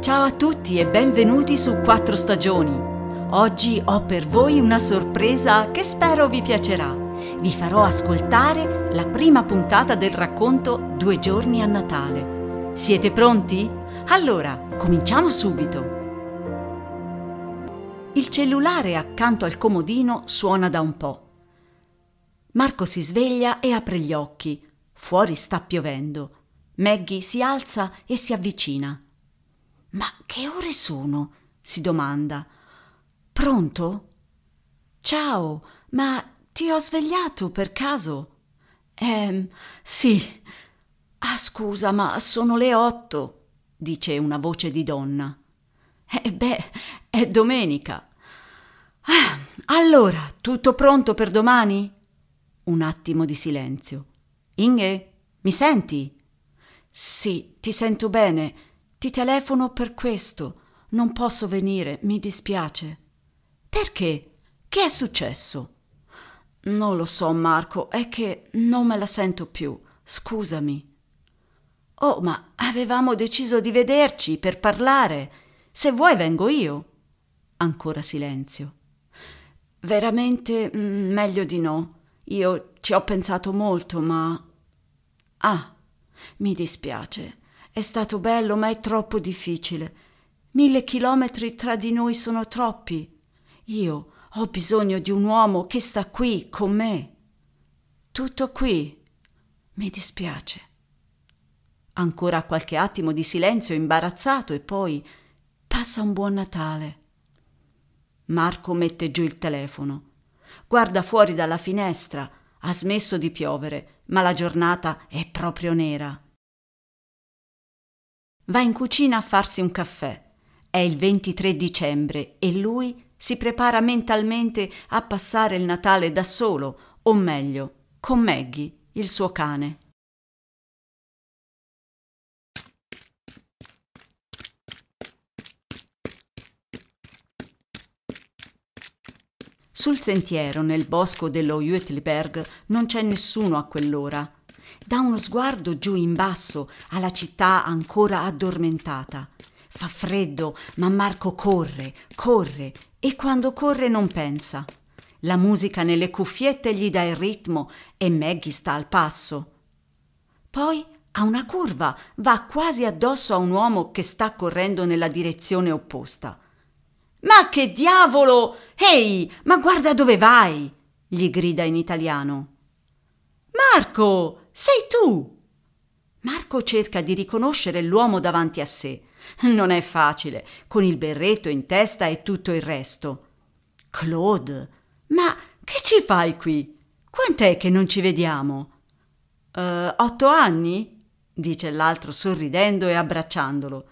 Ciao a tutti e benvenuti su Quattro Stagioni. Oggi ho per voi una sorpresa che spero vi piacerà. Vi farò ascoltare la prima puntata del racconto Due giorni a Natale. Siete pronti? Allora, cominciamo subito. Il cellulare accanto al comodino suona da un po'. Marco si sveglia e apre gli occhi. Fuori sta piovendo. Maggie si alza e si avvicina. Ma che ore sono? si domanda. Pronto? Ciao, ma ti ho svegliato per caso? Ehm, sì. Ah, scusa, ma sono le otto, dice una voce di donna. Eh beh, è domenica. Ah, allora, tutto pronto per domani? Un attimo di silenzio. Inge, mi senti? Sì, ti sento bene. Ti telefono per questo. Non posso venire, mi dispiace. Perché? Che è successo? Non lo so, Marco, è che non me la sento più. Scusami. Oh, ma avevamo deciso di vederci per parlare. Se vuoi vengo io. Ancora silenzio. Veramente mm, meglio di no. Io ci ho pensato molto, ma. Ah, mi dispiace. È stato bello, ma è troppo difficile. Mille chilometri tra di noi sono troppi. Io ho bisogno di un uomo che sta qui con me. Tutto qui. Mi dispiace. Ancora qualche attimo di silenzio imbarazzato e poi passa un buon Natale. Marco mette giù il telefono. Guarda fuori dalla finestra. Ha smesso di piovere, ma la giornata è proprio nera. Va in cucina a farsi un caffè. È il 23 dicembre e lui si prepara mentalmente a passare il Natale da solo, o meglio, con Maggie, il suo cane. Sul sentiero, nel bosco dello Jütliberg, non c'è nessuno a quell'ora dà uno sguardo giù in basso alla città ancora addormentata. Fa freddo, ma Marco corre, corre e quando corre non pensa. La musica nelle cuffiette gli dà il ritmo e Maggie sta al passo. Poi a una curva va quasi addosso a un uomo che sta correndo nella direzione opposta. Ma che diavolo! Ehi, ma guarda dove vai! gli grida in italiano. Marco, sei tu! Marco cerca di riconoscere l'uomo davanti a sé. Non è facile, con il berretto in testa e tutto il resto. Claude, ma che ci fai qui? Quant'è che non ci vediamo? Uh, otto anni? dice l'altro sorridendo e abbracciandolo.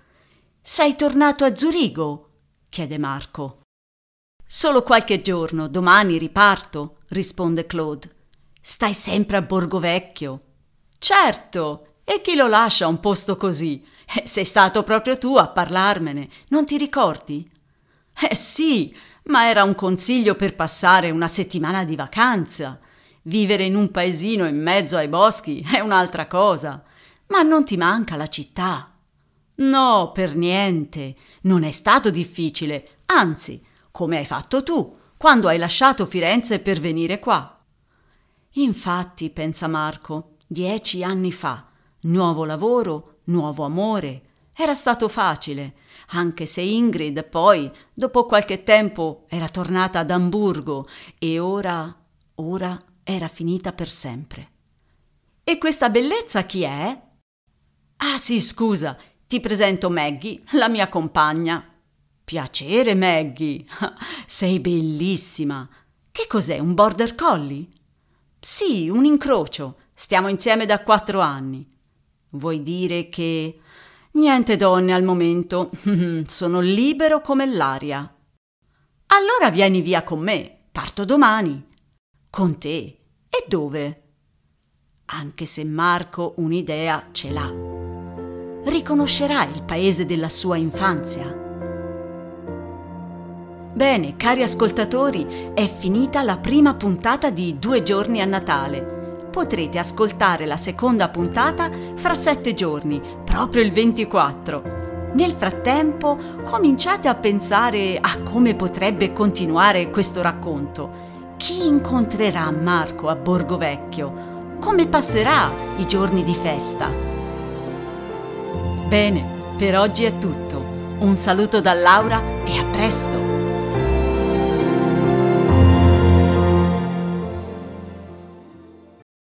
Sei tornato a Zurigo? chiede Marco. Solo qualche giorno, domani riparto, risponde Claude. Stai sempre a Borgo Vecchio. Certo, e chi lo lascia un posto così? Eh, sei stato proprio tu a parlarmene, non ti ricordi? Eh sì, ma era un consiglio per passare una settimana di vacanza. Vivere in un paesino in mezzo ai boschi è un'altra cosa. Ma non ti manca la città? No, per niente. Non è stato difficile, anzi, come hai fatto tu, quando hai lasciato Firenze per venire qua. Infatti, pensa Marco, Dieci anni fa. Nuovo lavoro, nuovo amore. Era stato facile, anche se Ingrid poi, dopo qualche tempo, era tornata ad Amburgo e ora, ora era finita per sempre. E questa bellezza chi è? Ah sì, scusa, ti presento Maggie, la mia compagna. Piacere, Maggie. Sei bellissima. Che cos'è, un border collie? Sì, un incrocio. Stiamo insieme da quattro anni. Vuoi dire che... Niente donne al momento. Sono libero come l'aria. Allora vieni via con me. Parto domani. Con te? E dove? Anche se Marco un'idea ce l'ha. Riconoscerà il paese della sua infanzia. Bene, cari ascoltatori, è finita la prima puntata di Due giorni a Natale potrete ascoltare la seconda puntata fra sette giorni, proprio il 24. Nel frattempo cominciate a pensare a come potrebbe continuare questo racconto. Chi incontrerà Marco a Borgo Vecchio? Come passerà i giorni di festa? Bene, per oggi è tutto. Un saluto da Laura e a presto!